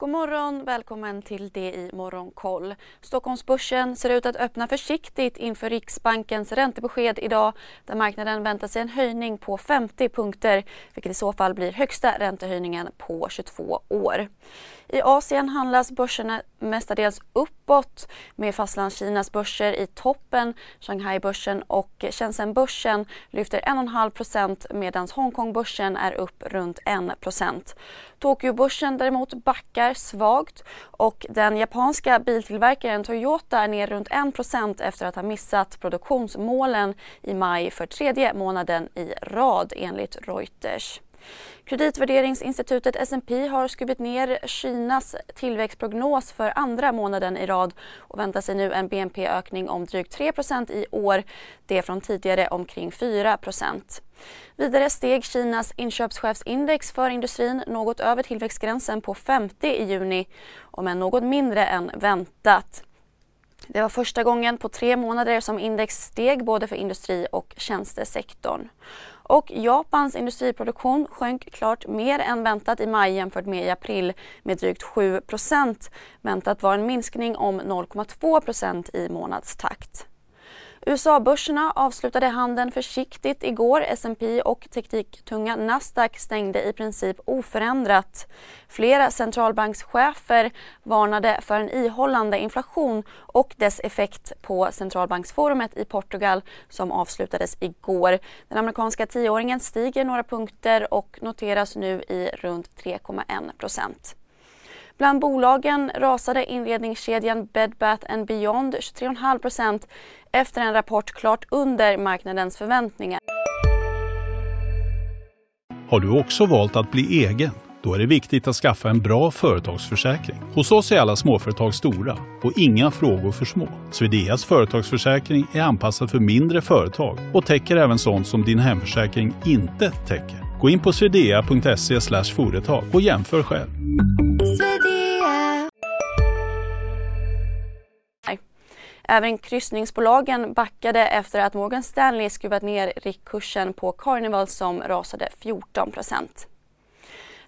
God morgon, välkommen till det i Morgonkoll. Stockholmsbörsen ser ut att öppna försiktigt inför Riksbankens räntebesked idag där marknaden väntar sig en höjning på 50 punkter vilket i så fall blir högsta räntehöjningen på 22 år. I Asien handlas börserna mestadels uppåt med Fastlandskinas börser i toppen. Shanghai-börsen och Shenzhen-börsen lyfter 1,5% medan Hongkong-börsen är upp runt 1 Tokyo-börsen däremot backar svagt och den japanska biltillverkaren Toyota är ner runt 1 efter att ha missat produktionsmålen i maj för tredje månaden i rad enligt Reuters. Kreditvärderingsinstitutet S&P har skrivit ner Kinas tillväxtprognos för andra månaden i rad och väntar sig nu en BNP-ökning om drygt 3% i år, det från tidigare omkring 4% Vidare steg Kinas inköpschefsindex för industrin något över tillväxtgränsen på 50 i juni, om än något mindre än väntat. Det var första gången på tre månader som index steg både för industri och tjänstesektorn. Och Japans industriproduktion sjönk klart mer än väntat i maj jämfört med i april med drygt 7% Väntat var en minskning om 0,2% i månadstakt. USA-börserna avslutade handeln försiktigt igår. S&P och tekniktunga Nasdaq stängde i princip oförändrat. Flera centralbankschefer varnade för en ihållande inflation och dess effekt på centralbanksforumet i Portugal som avslutades igår. Den amerikanska tioåringen stiger några punkter och noteras nu i runt 3,1 procent. Bland bolagen rasade inredningskedjan Bed Bath Beyond 23,5 efter en rapport klart under marknadens förväntningar. Har du också valt att bli egen? Då är det viktigt att skaffa en bra företagsförsäkring. Hos oss är alla småföretag stora och inga frågor för små. Swedeas företagsförsäkring är anpassad för mindre företag och täcker även sånt som din hemförsäkring inte täcker. Gå in på swedea.se företag och jämför själv. Även kryssningsbolagen backade efter att Morgan Stanley skruvat ner riktkursen på Carnival som rasade 14%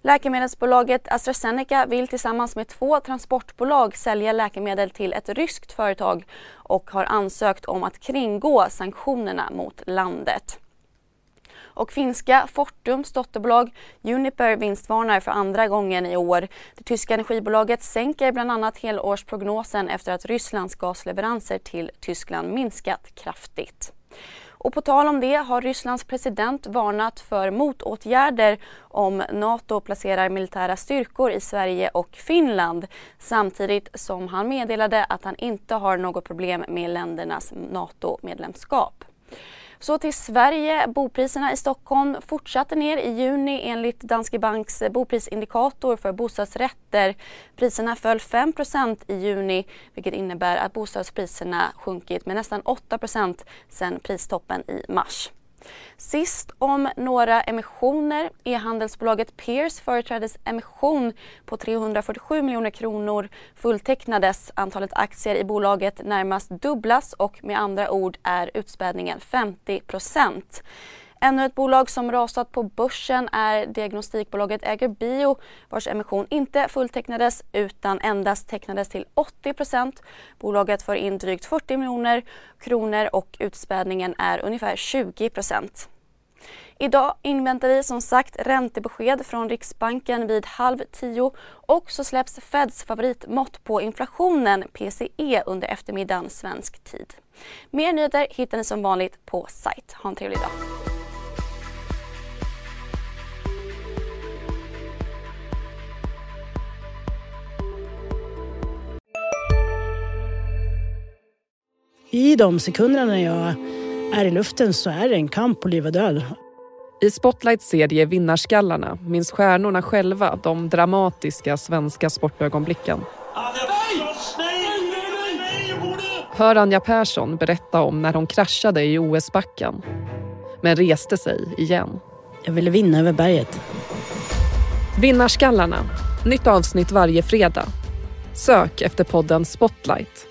Läkemedelsbolaget AstraZeneca vill tillsammans med två transportbolag sälja läkemedel till ett ryskt företag och har ansökt om att kringgå sanktionerna mot landet. Och finska Fortums dotterbolag Uniper vinstvarnar för andra gången i år. Det tyska energibolaget sänker bland annat helårsprognosen efter att Rysslands gasleveranser till Tyskland minskat kraftigt. Och på tal om det har Rysslands president varnat för motåtgärder om Nato placerar militära styrkor i Sverige och Finland samtidigt som han meddelade att han inte har något problem med ländernas NATO-medlemskap. Så till Sverige. Bopriserna i Stockholm fortsatte ner i juni enligt Danske Banks boprisindikator för bostadsrätter. Priserna föll 5% i juni vilket innebär att bostadspriserna sjunkit med nästan 8% sedan pristoppen i mars. Sist om några emissioner. E-handelsbolaget Peers företrädesemission på 347 miljoner kronor fulltecknades. Antalet aktier i bolaget närmast dubblas och med andra ord är utspädningen 50 procent. Ännu ett bolag som rasat på börsen är diagnostikbolaget Äger Bio vars emission inte fulltecknades utan endast tecknades till 80% Bolaget får in drygt 40 miljoner kronor och utspädningen är ungefär 20% Idag inväntar vi som sagt räntebesked från Riksbanken vid halv tio och så släpps Feds favoritmått på inflationen, PCE, under eftermiddagen svensk tid. Mer nyheter hittar ni som vanligt på sajt. Ha en trevlig dag. I de sekunderna när jag är i luften så är det en kamp på liv och död. I Spotlights serie Vinnarskallarna minns stjärnorna själva de dramatiska svenska sportögonblicken. Hör Anja Persson berätta om när hon kraschade i OS-backen men reste sig igen. Jag ville vinna över berget. Vinnarskallarna. Nytt avsnitt varje fredag. Sök efter podden Spotlight.